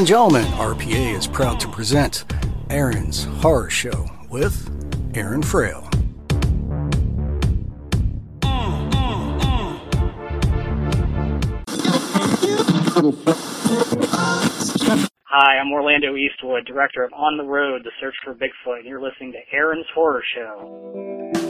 And gentlemen, RPA is proud to present Aaron's Horror Show with Aaron Frail. Hi, I'm Orlando Eastwood, director of On the Road, The Search for Bigfoot, and you're listening to Aaron's Horror Show.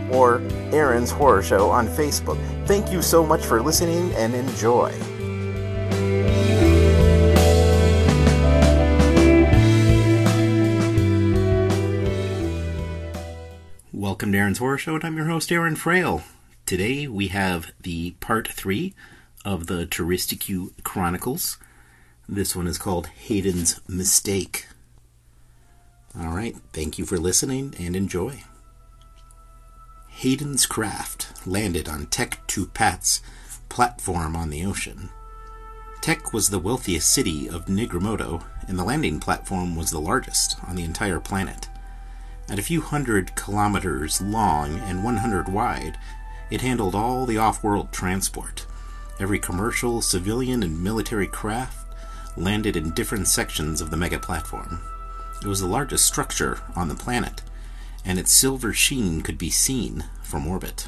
or Aaron's Horror Show on Facebook. Thank you so much for listening and enjoy. Welcome to Aaron's Horror Show, and I'm your host, Aaron Frail. Today we have the part three of the Touristicue Chronicles. This one is called Hayden's Mistake. All right, thank you for listening and enjoy. Hayden's craft landed on Tek Tupat's platform on the ocean. Tech was the wealthiest city of Nigromoto, and the landing platform was the largest on the entire planet. At a few hundred kilometers long and 100 wide, it handled all the off world transport. Every commercial, civilian, and military craft landed in different sections of the mega platform. It was the largest structure on the planet, and its silver sheen could be seen from orbit.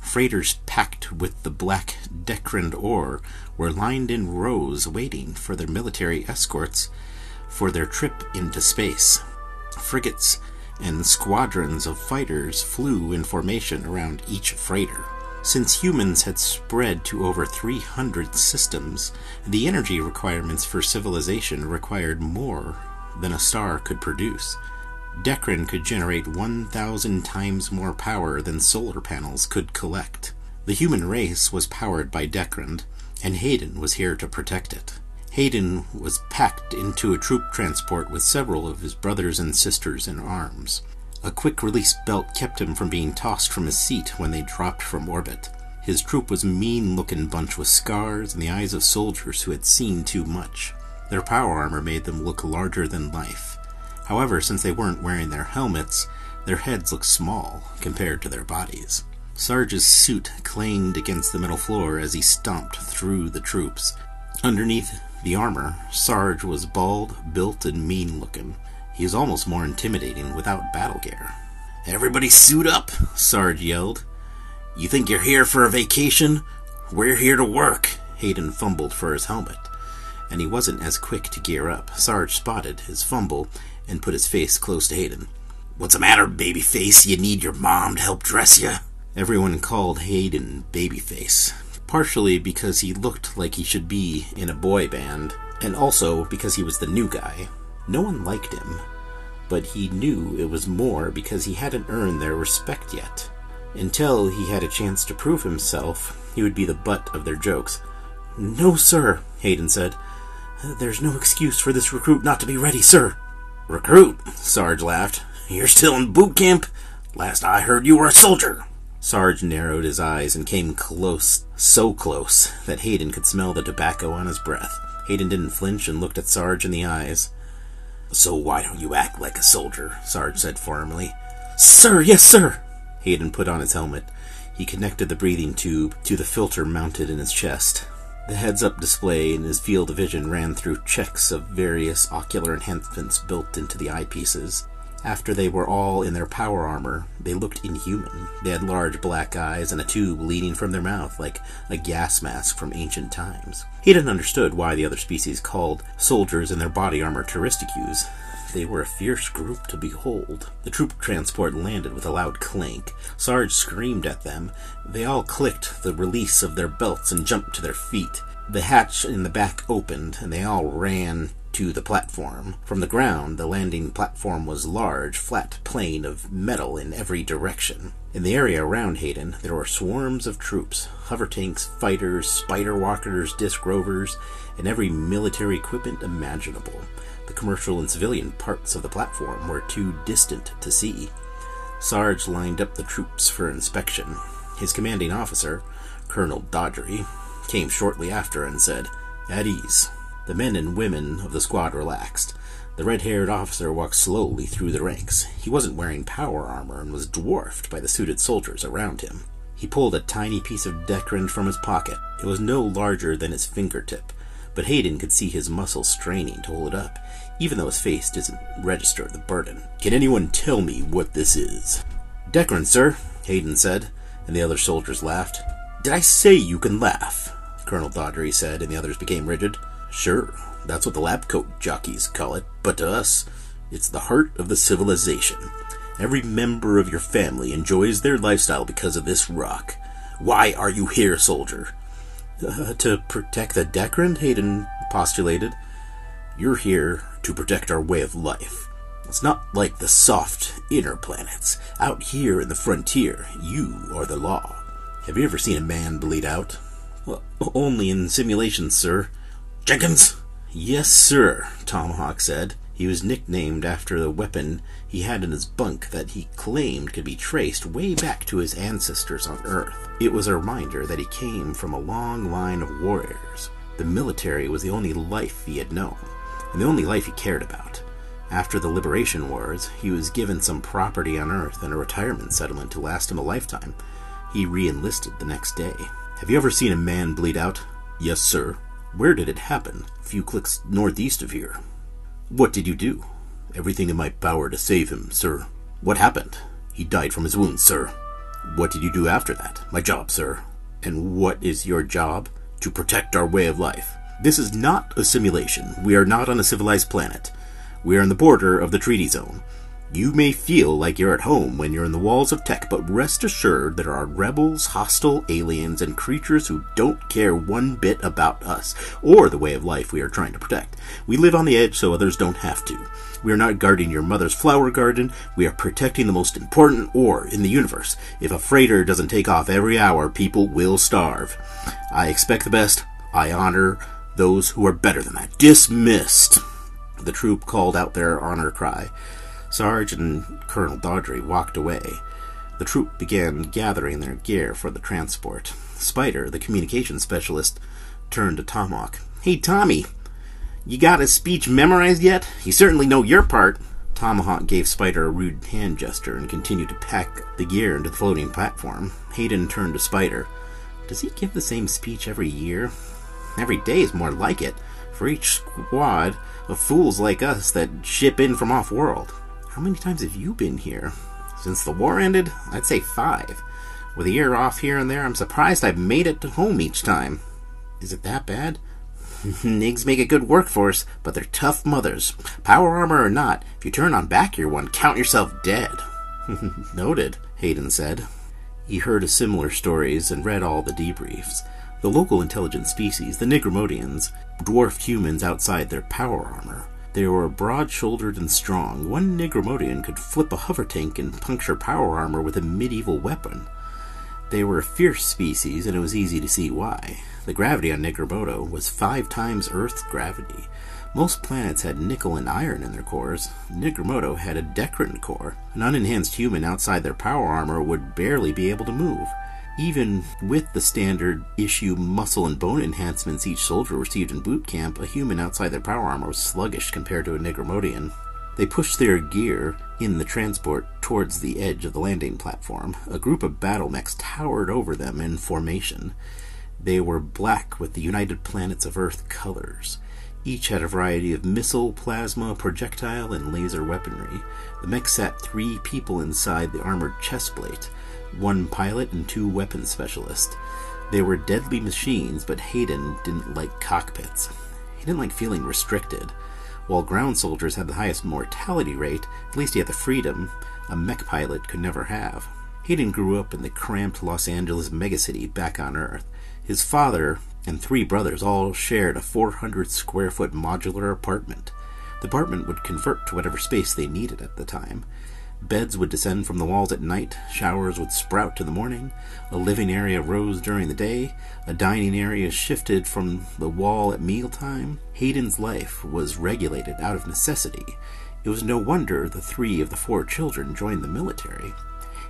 Freighters packed with the black Dekrand ore were lined in rows waiting for their military escorts for their trip into space. Frigates and squadrons of fighters flew in formation around each freighter. Since humans had spread to over 300 systems, the energy requirements for civilization required more than a star could produce. Dekran could generate 1,000 times more power than solar panels could collect. The human race was powered by Dekran, and Hayden was here to protect it. Hayden was packed into a troop transport with several of his brothers and sisters in arms. A quick release belt kept him from being tossed from his seat when they dropped from orbit. His troop was a mean looking bunch with scars and the eyes of soldiers who had seen too much. Their power armor made them look larger than life. However, since they weren't wearing their helmets, their heads looked small compared to their bodies. Sarge's suit clanged against the metal floor as he stomped through the troops. Underneath the armor, Sarge was bald, built, and mean looking. He was almost more intimidating without battle gear. Everybody suit up, Sarge yelled. You think you're here for a vacation? We're here to work. Hayden fumbled for his helmet, and he wasn't as quick to gear up. Sarge spotted his fumble and put his face close to Hayden. What's the matter, babyface? You need your mom to help dress you? Everyone called Hayden Babyface, partially because he looked like he should be in a boy band, and also because he was the new guy. No one liked him, but he knew it was more because he hadn't earned their respect yet. Until he had a chance to prove himself, he would be the butt of their jokes. No, sir, Hayden said. There's no excuse for this recruit not to be ready, sir. Recruit? Sarge laughed. You're still in boot camp? Last I heard you were a soldier. Sarge narrowed his eyes and came close, so close that Hayden could smell the tobacco on his breath. Hayden didn't flinch and looked at Sarge in the eyes. So why don't you act like a soldier? Sarge said firmly. Sir, yes, sir! Hayden put on his helmet. He connected the breathing tube to the filter mounted in his chest. The heads up display in his field of vision ran through checks of various ocular enhancements built into the eyepieces. After they were all in their power armor, they looked inhuman. They had large black eyes and a tube leading from their mouth like a gas mask from ancient times. He didn't understood why the other species called soldiers in their body armor Touristicus. They were a fierce group to behold. The troop transport landed with a loud clank. Sarge screamed at them. They all clicked the release of their belts and jumped to their feet. The hatch in the back opened, and they all ran to the platform. From the ground, the landing platform was large, flat plane of metal in every direction. In the area around Hayden, there were swarms of troops hover tanks, fighters, spider walkers, disc rovers, and every military equipment imaginable. The commercial and civilian parts of the platform were too distant to see. Sarge lined up the troops for inspection. His commanding officer, Colonel Dodgery, came shortly after and said, At ease. The men and women of the squad relaxed. The red haired officer walked slowly through the ranks. He wasn't wearing power armor and was dwarfed by the suited soldiers around him. He pulled a tiny piece of Decrin from his pocket. It was no larger than his fingertip, but Hayden could see his muscles straining to hold it up, even though his face doesn't register the burden. Can anyone tell me what this is? Decrin, sir, Hayden said, and the other soldiers laughed. Did I say you can laugh? Colonel Dodgery said, and the others became rigid. Sure, that's what the lab coat jockeys call it, but to us, it's the heart of the civilization. Every member of your family enjoys their lifestyle because of this rock. Why are you here, soldier? Uh, to protect the Decran, Hayden postulated. You're here to protect our way of life. It's not like the soft inner planets. Out here in the frontier, you are the law. Have you ever seen a man bleed out? Well, only in simulations, sir. Jenkins? Yes, sir, Tomahawk said. He was nicknamed after the weapon he had in his bunk that he claimed could be traced way back to his ancestors on Earth. It was a reminder that he came from a long line of warriors. The military was the only life he had known, and the only life he cared about. After the Liberation Wars, he was given some property on Earth and a retirement settlement to last him a lifetime. He re enlisted the next day. Have you ever seen a man bleed out? Yes, sir. Where did it happen? A few clicks northeast of here. What did you do? Everything in my power to save him, sir. What happened? He died from his wounds, sir. What did you do after that? My job, sir. And what is your job? To protect our way of life. This is not a simulation. We are not on a civilized planet. We are on the border of the treaty zone. You may feel like you're at home when you're in the walls of tech, but rest assured there are rebels, hostile aliens, and creatures who don't care one bit about us or the way of life we are trying to protect. We live on the edge so others don't have to. We are not guarding your mother's flower garden, we are protecting the most important ore in the universe. If a freighter doesn't take off every hour, people will starve. I expect the best. I honor those who are better than that. Dismissed! The troop called out their honor cry. Sarge and Colonel Dodgery walked away. The troop began gathering their gear for the transport. Spider, the communications specialist, turned to Tomahawk. Hey, Tommy, you got his speech memorized yet? You certainly know your part. Tomahawk gave Spider a rude hand gesture and continued to pack the gear into the floating platform. Hayden turned to Spider. Does he give the same speech every year? Every day is more like it, for each squad of fools like us that ship in from off world. How many times have you been here? Since the war ended, I'd say five. With a year off here and there, I'm surprised I've made it to home each time. Is it that bad? Nigs make a good workforce, but they're tough mothers. Power armor or not, if you turn on back your one, count yourself dead. Noted, Hayden said. He heard similar stories and read all the debriefs. The local intelligent species, the Nigromodians, dwarfed humans outside their power armor. They were broad shouldered and strong. One Nigromodian could flip a hover tank and puncture power armor with a medieval weapon. They were a fierce species, and it was easy to see why. The gravity on Nigromodo was five times Earth's gravity. Most planets had nickel and iron in their cores. Nigromodo had a Decran core. An unenhanced human outside their power armor would barely be able to move. Even with the standard issue muscle and bone enhancements each soldier received in boot camp, a human outside their power armor was sluggish compared to a Nigromodian. They pushed their gear in the transport towards the edge of the landing platform. A group of battle mechs towered over them in formation. They were black with the United Planets of Earth colors. Each had a variety of missile, plasma, projectile, and laser weaponry. The mech sat three people inside the armored chest plate one pilot and two weapons specialists. They were deadly machines, but Hayden didn't like cockpits. He didn't like feeling restricted. While ground soldiers had the highest mortality rate, at least he had the freedom a mech pilot could never have. Hayden grew up in the cramped Los Angeles megacity back on Earth. His father and three brothers all shared a 400 square foot modular apartment. The apartment would convert to whatever space they needed at the time. Beds would descend from the walls at night, showers would sprout to the morning, a living area rose during the day, a dining area shifted from the wall at mealtime. Hayden's life was regulated out of necessity. It was no wonder the three of the four children joined the military.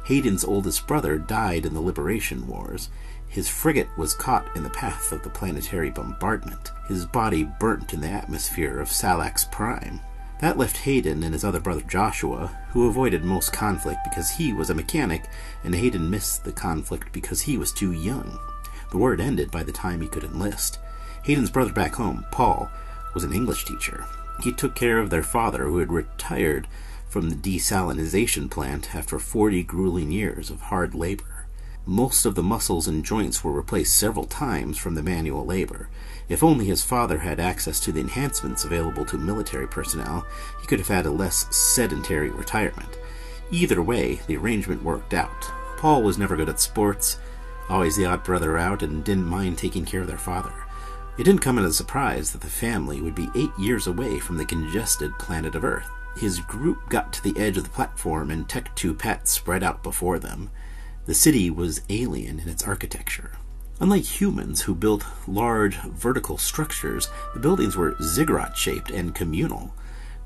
Hayden's oldest brother died in the Liberation Wars. His frigate was caught in the path of the planetary bombardment. His body burnt in the atmosphere of Salax Prime. That left Hayden and his other brother Joshua, who avoided most conflict because he was a mechanic, and Hayden missed the conflict because he was too young. The war ended by the time he could enlist. Hayden's brother back home, Paul, was an English teacher. He took care of their father, who had retired from the desalinization plant after 40 grueling years of hard labor. Most of the muscles and joints were replaced several times from the manual labor. If only his father had access to the enhancements available to military personnel, he could have had a less sedentary retirement. Either way, the arrangement worked out. Paul was never good at sports, always the odd brother out, and didn't mind taking care of their father. It didn't come as a surprise that the family would be eight years away from the congested planet of Earth. His group got to the edge of the platform and Tech 2 Pat spread out before them. The city was alien in its architecture. Unlike humans who built large vertical structures, the buildings were ziggurat shaped and communal.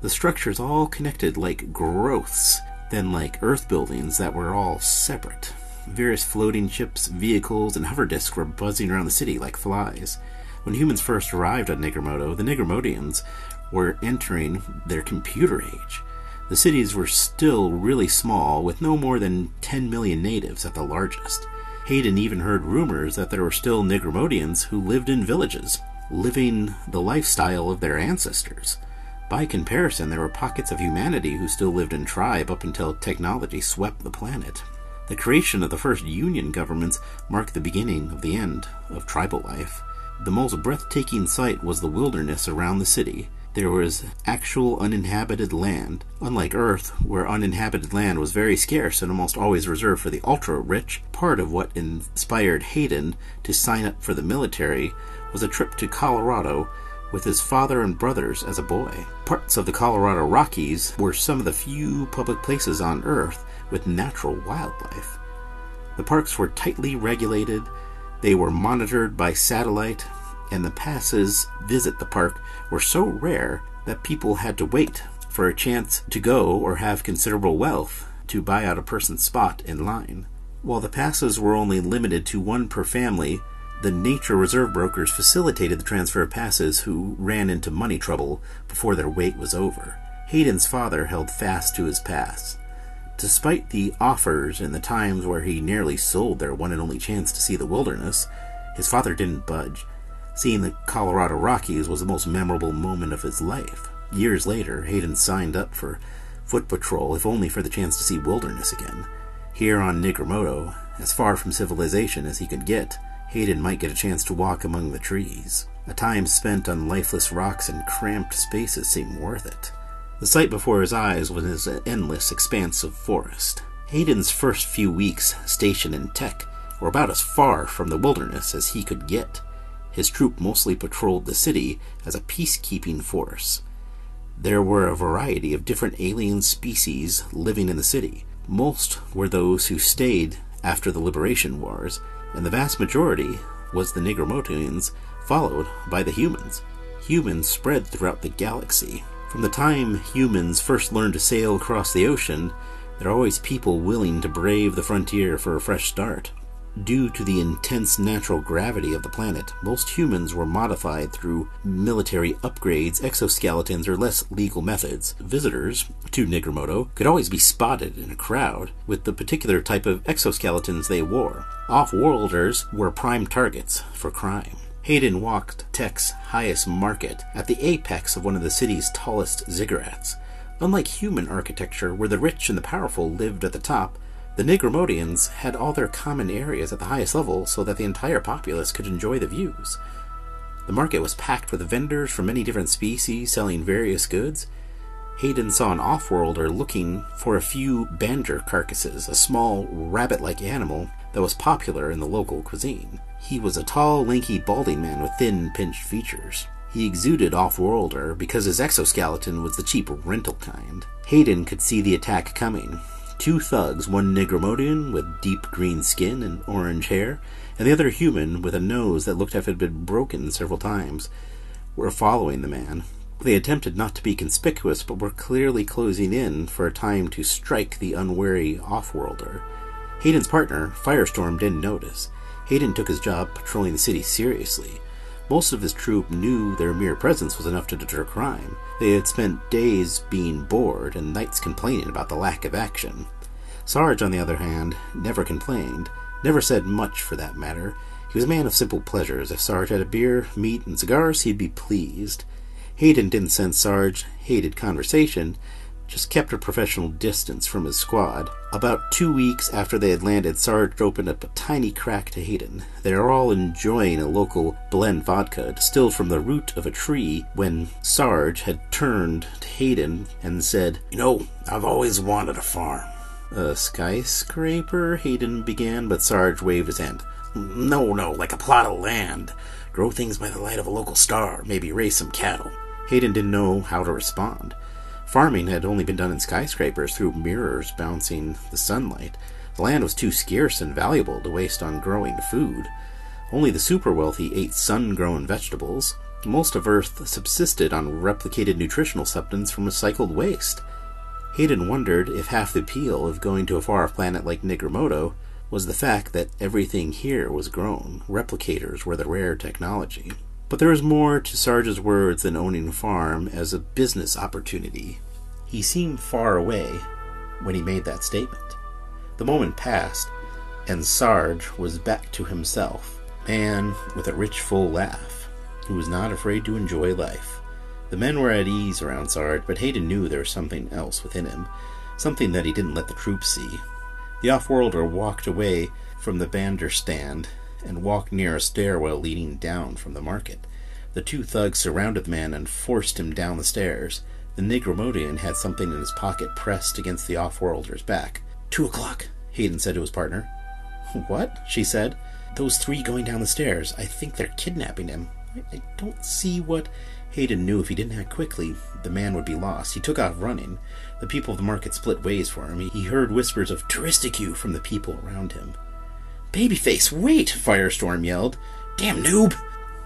The structures all connected like growths, then like earth buildings that were all separate. Various floating ships, vehicles, and hover disks were buzzing around the city like flies. When humans first arrived on Nigromodo, the Nigromodians were entering their computer age. The cities were still really small, with no more than 10 million natives at the largest. Hayden even heard rumors that there were still Nigromodians who lived in villages, living the lifestyle of their ancestors. By comparison, there were pockets of humanity who still lived in tribe up until technology swept the planet. The creation of the first union governments marked the beginning of the end of tribal life. The most breathtaking sight was the wilderness around the city, there was actual uninhabited land, unlike Earth, where uninhabited land was very scarce and almost always reserved for the ultra rich. Part of what inspired Hayden to sign up for the military was a trip to Colorado with his father and brothers as a boy. Parts of the Colorado Rockies were some of the few public places on Earth with natural wildlife. The parks were tightly regulated, they were monitored by satellite, and the passes visit the park were so rare that people had to wait for a chance to go or have considerable wealth to buy out a person's spot in line. While the passes were only limited to one per family, the nature reserve brokers facilitated the transfer of passes who ran into money trouble before their wait was over. Hayden's father held fast to his pass. Despite the offers and the times where he nearly sold their one and only chance to see the wilderness, his father didn't budge. Seeing the Colorado Rockies was the most memorable moment of his life. Years later, Hayden signed up for foot patrol, if only for the chance to see wilderness again. Here on Nigromodo, as far from civilization as he could get, Hayden might get a chance to walk among the trees. A time spent on lifeless rocks and cramped spaces seemed worth it. The sight before his eyes was an endless expanse of forest. Hayden's first few weeks stationed in Tech were about as far from the wilderness as he could get. His troop mostly patrolled the city as a peacekeeping force. There were a variety of different alien species living in the city. Most were those who stayed after the Liberation Wars, and the vast majority was the Nigromodians, followed by the humans. Humans spread throughout the galaxy. From the time humans first learned to sail across the ocean, there are always people willing to brave the frontier for a fresh start. Due to the intense natural gravity of the planet, most humans were modified through military upgrades, exoskeletons, or less legal methods. Visitors to Nigromodo could always be spotted in a crowd with the particular type of exoskeletons they wore. Off worlders were prime targets for crime. Hayden walked Tech's highest market at the apex of one of the city's tallest ziggurats. Unlike human architecture, where the rich and the powerful lived at the top, the Nigramodians had all their common areas at the highest level so that the entire populace could enjoy the views. The market was packed with vendors from many different species selling various goods. Hayden saw an off-worlder looking for a few banjer carcasses, a small rabbit-like animal that was popular in the local cuisine. He was a tall, lanky, balding man with thin, pinched features. He exuded off-worlder because his exoskeleton was the cheap rental kind. Hayden could see the attack coming. Two thugs, one Nigramodian with deep green skin and orange hair, and the other human with a nose that looked as if it had been broken several times, were following the man. They attempted not to be conspicuous, but were clearly closing in for a time to strike the unwary off-worlder. Hayden's partner, Firestorm, didn't notice. Hayden took his job patrolling the city seriously. Most of his troop knew their mere presence was enough to deter crime. They had spent days being bored and nights complaining about the lack of action. Sarge, on the other hand, never complained, never said much for that matter. He was a man of simple pleasures. If Sarge had a beer, meat, and cigars, he'd be pleased. Hayden didn't sense Sarge hated conversation, just kept a professional distance from his squad. About two weeks after they had landed, Sarge opened up a tiny crack to Hayden. They were all enjoying a local blend vodka distilled from the root of a tree when Sarge had turned to Hayden and said, You know, I've always wanted a farm. A skyscraper? Hayden began, but Sarge waved his hand. No, no, like a plot of land. Grow things by the light of a local star, maybe raise some cattle. Hayden didn't know how to respond. Farming had only been done in skyscrapers through mirrors bouncing the sunlight. The land was too scarce and valuable to waste on growing food. Only the super wealthy ate sun grown vegetables. Most of Earth subsisted on replicated nutritional substance from recycled waste. Hayden wondered if half the appeal of going to a far off planet like Nigramoto was the fact that everything here was grown. Replicators were the rare technology. But there was more to Sarge's words than owning a farm as a business opportunity. He seemed far away when he made that statement. The moment passed, and Sarge was back to himself, man with a rich, full laugh, who was not afraid to enjoy life. The men were at ease around Sarge, but Hayden knew there was something else within him, something that he didn't let the troops see. The off-worlder walked away from the bander stand and walked near a stairwell leading down from the market. The two thugs surrounded the man and forced him down the stairs. The Nigramodian had something in his pocket pressed against the off-worlder's back. Two o'clock, Hayden said to his partner. What? she said. Those three going down the stairs. I think they're kidnapping him. I, I don't see what. Hayden knew if he didn't act quickly, the man would be lost. He took off running. The people of the market split ways for him. He heard whispers of Touristicue from the people around him. Babyface, wait! Firestorm yelled. Damn noob!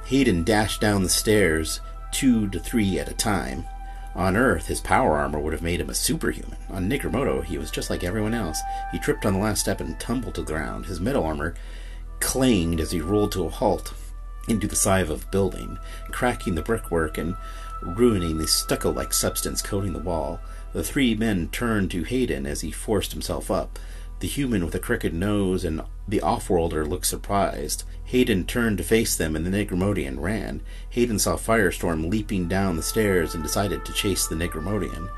Hayden dashed down the stairs, two to three at a time. On Earth, his power armor would have made him a superhuman. On Nigramoto, he was just like everyone else. He tripped on the last step and tumbled to the ground. His metal armor clanged as he rolled to a halt into the side of a building, cracking the brickwork and ruining the stucco like substance coating the wall. The three men turned to Hayden as he forced himself up. The human with a crooked nose and the off-worlder looked surprised. Hayden turned to face them, and the Nigramodian ran. Hayden saw Firestorm leaping down the stairs and decided to chase the Nigramodian.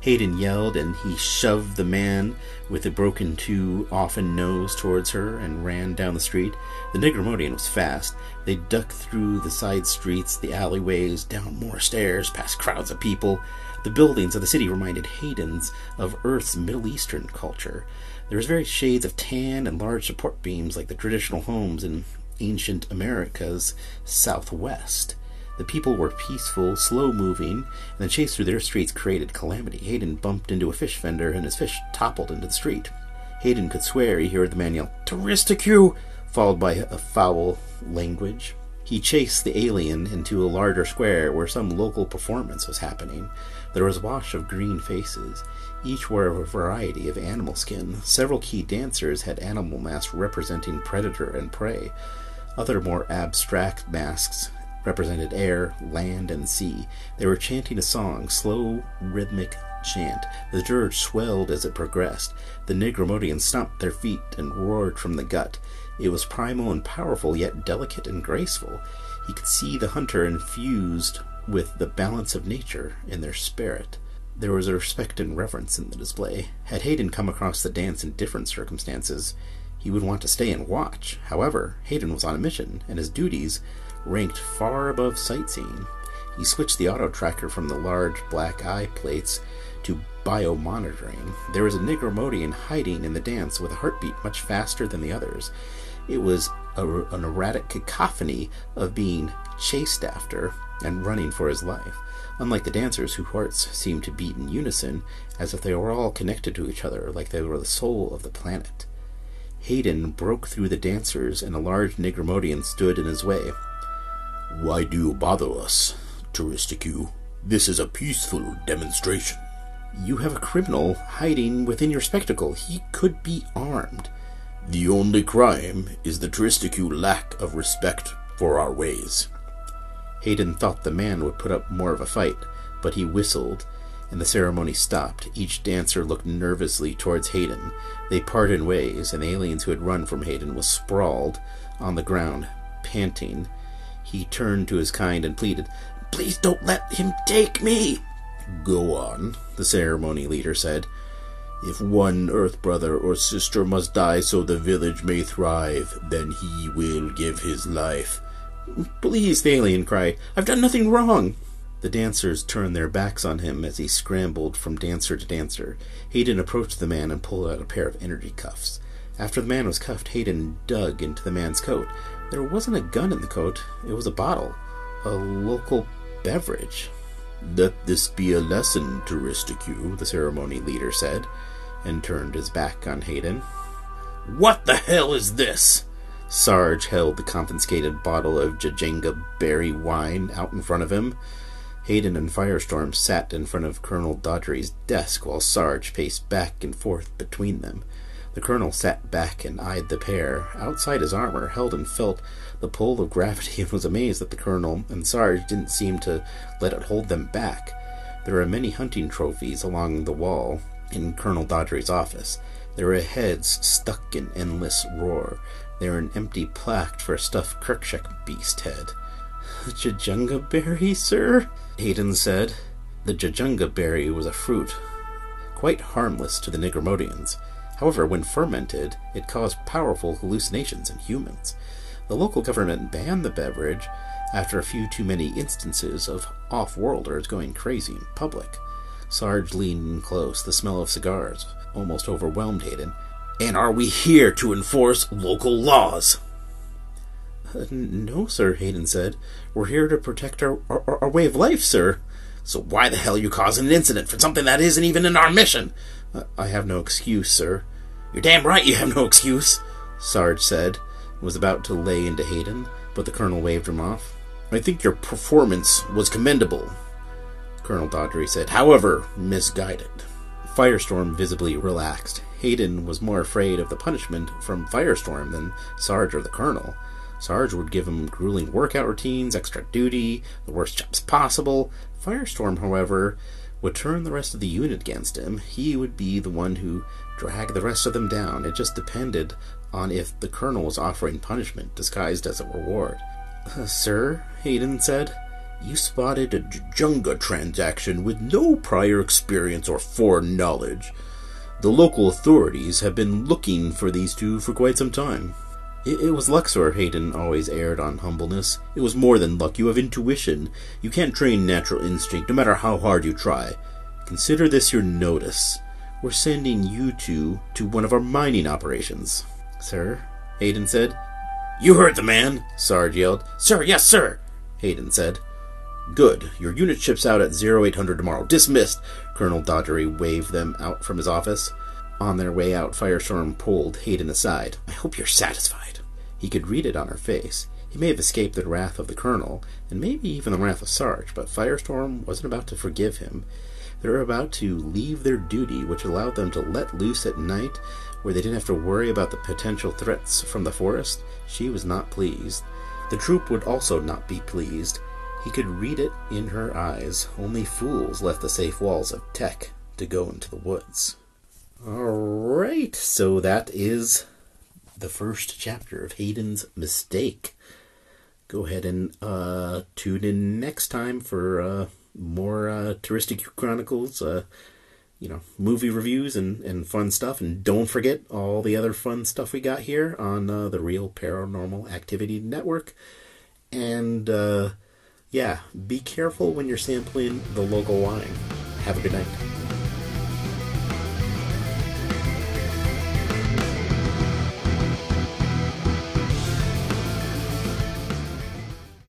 Hayden yelled, and he shoved the man with the broken too often nose towards her and ran down the street. The Nigramodian was fast. They ducked through the side streets, the alleyways, down more stairs, past crowds of people. The buildings of the city reminded Hayden's of Earth's Middle Eastern culture. There was various shades of tan and large support beams like the traditional homes in ancient America's southwest. The people were peaceful, slow moving, and the chase through their streets created calamity. Hayden bumped into a fish vendor, and his fish toppled into the street. Hayden could swear he heard the man yell, Touristicue! followed by a foul language. He chased the alien into a larger square where some local performance was happening. There was a wash of green faces. Each wore a variety of animal skin. Several key dancers had animal masks representing predator and prey. Other more abstract masks represented air, land, and sea. They were chanting a song, slow, rhythmic chant. The dirge swelled as it progressed. The Nigramodians stomped their feet and roared from the gut. It was primal and powerful, yet delicate and graceful. He could see the hunter infused with the balance of nature in their spirit. There was a respect and reverence in the display. Had Hayden come across the dance in different circumstances, he would want to stay and watch. However, Hayden was on a mission, and his duties ranked far above sightseeing. He switched the auto tracker from the large black eye plates to biomonitoring. There was a Nigromodian hiding in the dance with a heartbeat much faster than the others. It was a, an erratic cacophony of being chased after and running for his life, unlike the dancers whose hearts seemed to beat in unison, as if they were all connected to each other, like they were the soul of the planet. Hayden broke through the dancers, and a large Nigromodian stood in his way. Why do you bother us, Touristicue? This is a peaceful demonstration. You have a criminal hiding within your spectacle. He could be armed. The only crime is the Touristicue lack of respect for our ways. Hayden thought the man would put up more of a fight, but he whistled, and the ceremony stopped. Each dancer looked nervously towards Hayden. They parted ways, and the aliens who had run from Hayden was sprawled on the ground, panting. He turned to his kind and pleaded, Please don't let him take me. Go on, the ceremony leader said. If one Earth brother or sister must die so the village may thrive, then he will give his life. Please, the alien cried. I've done nothing wrong. The dancers turned their backs on him as he scrambled from dancer to dancer. Hayden approached the man and pulled out a pair of energy cuffs. After the man was cuffed, Hayden dug into the man's coat. There wasn't a gun in the coat, it was a bottle. A local beverage. Let this be a lesson to Touristicue, the ceremony leader said, and turned his back on Hayden. What the hell is this? Sarge held the confiscated bottle of Jajenga berry wine out in front of him. Hayden and Firestorm sat in front of Colonel Dodgery's desk while Sarge paced back and forth between them. The colonel sat back and eyed the pair. Outside his armor, Hayden felt the pull of gravity and was amazed that the colonel and Sarge didn't seem to let it hold them back. There were many hunting trophies along the wall in Colonel Dodgery's office. There were heads stuck in endless roar. There an empty plaque for a stuffed Kerchak beast head. Jajunga berry, sir? Hayden said. The Jajunga berry was a fruit, quite harmless to the Nigromodians. However, when fermented, it caused powerful hallucinations in humans. The local government banned the beverage after a few too many instances of off worlders going crazy in public. Sarge leaned in close. The smell of cigars almost overwhelmed Hayden. And are we here to enforce local laws? Uh, no, sir, Hayden said. We're here to protect our, our, our, way of life, sir. So why the hell are you causing an incident for something that isn't even in our mission? I have no excuse, sir. You're damn right you have no excuse, Sarge said, and was about to lay into Hayden, but the colonel waved him off. I think your performance was commendable, Colonel Dodgery said, however misguided. Firestorm visibly relaxed. Hayden was more afraid of the punishment from Firestorm than Sarge or the Colonel. Sarge would give him grueling workout routines, extra duty, the worst jobs possible. Firestorm, however, would turn the rest of the unit against him. He would be the one who dragged the rest of them down. It just depended on if the Colonel was offering punishment disguised as a reward. Uh, sir, Hayden said, you spotted a Junga transaction with no prior experience or foreign knowledge. The local authorities have been looking for these two for quite some time. It, it, was Luxor Hayden always erred on humbleness. It was more than luck. You have intuition. You can't train natural instinct, no matter how hard you try. Consider this your notice. We're sending you two to one of our mining operations. Sir? Hayden said. You heard the man, Sarge yelled. Sir, yes, sir, Hayden said. Good. Your unit ships out at 0800 tomorrow. Dismissed. Colonel Dodgery waved them out from his office. On their way out, Firestorm pulled Hayden aside. I hope you're satisfied. He could read it on her face. He may have escaped the wrath of the Colonel, and maybe even the wrath of Sarge, but Firestorm wasn't about to forgive him. They were about to leave their duty, which allowed them to let loose at night, where they didn't have to worry about the potential threats from the forest. She was not pleased. The troop would also not be pleased. He could read it in her eyes. Only fools left the safe walls of Tech to go into the woods. Alright, so that is the first chapter of Hayden's Mistake. go ahead and uh, tune in next time for uh, more uh, Touristic Chronicles, uh, you know, movie reviews and, and fun stuff. And don't forget all the other fun stuff we got here on uh, the Real Paranormal Activity Network. And uh, yeah, be careful when you're sampling the local wine. Have a good night.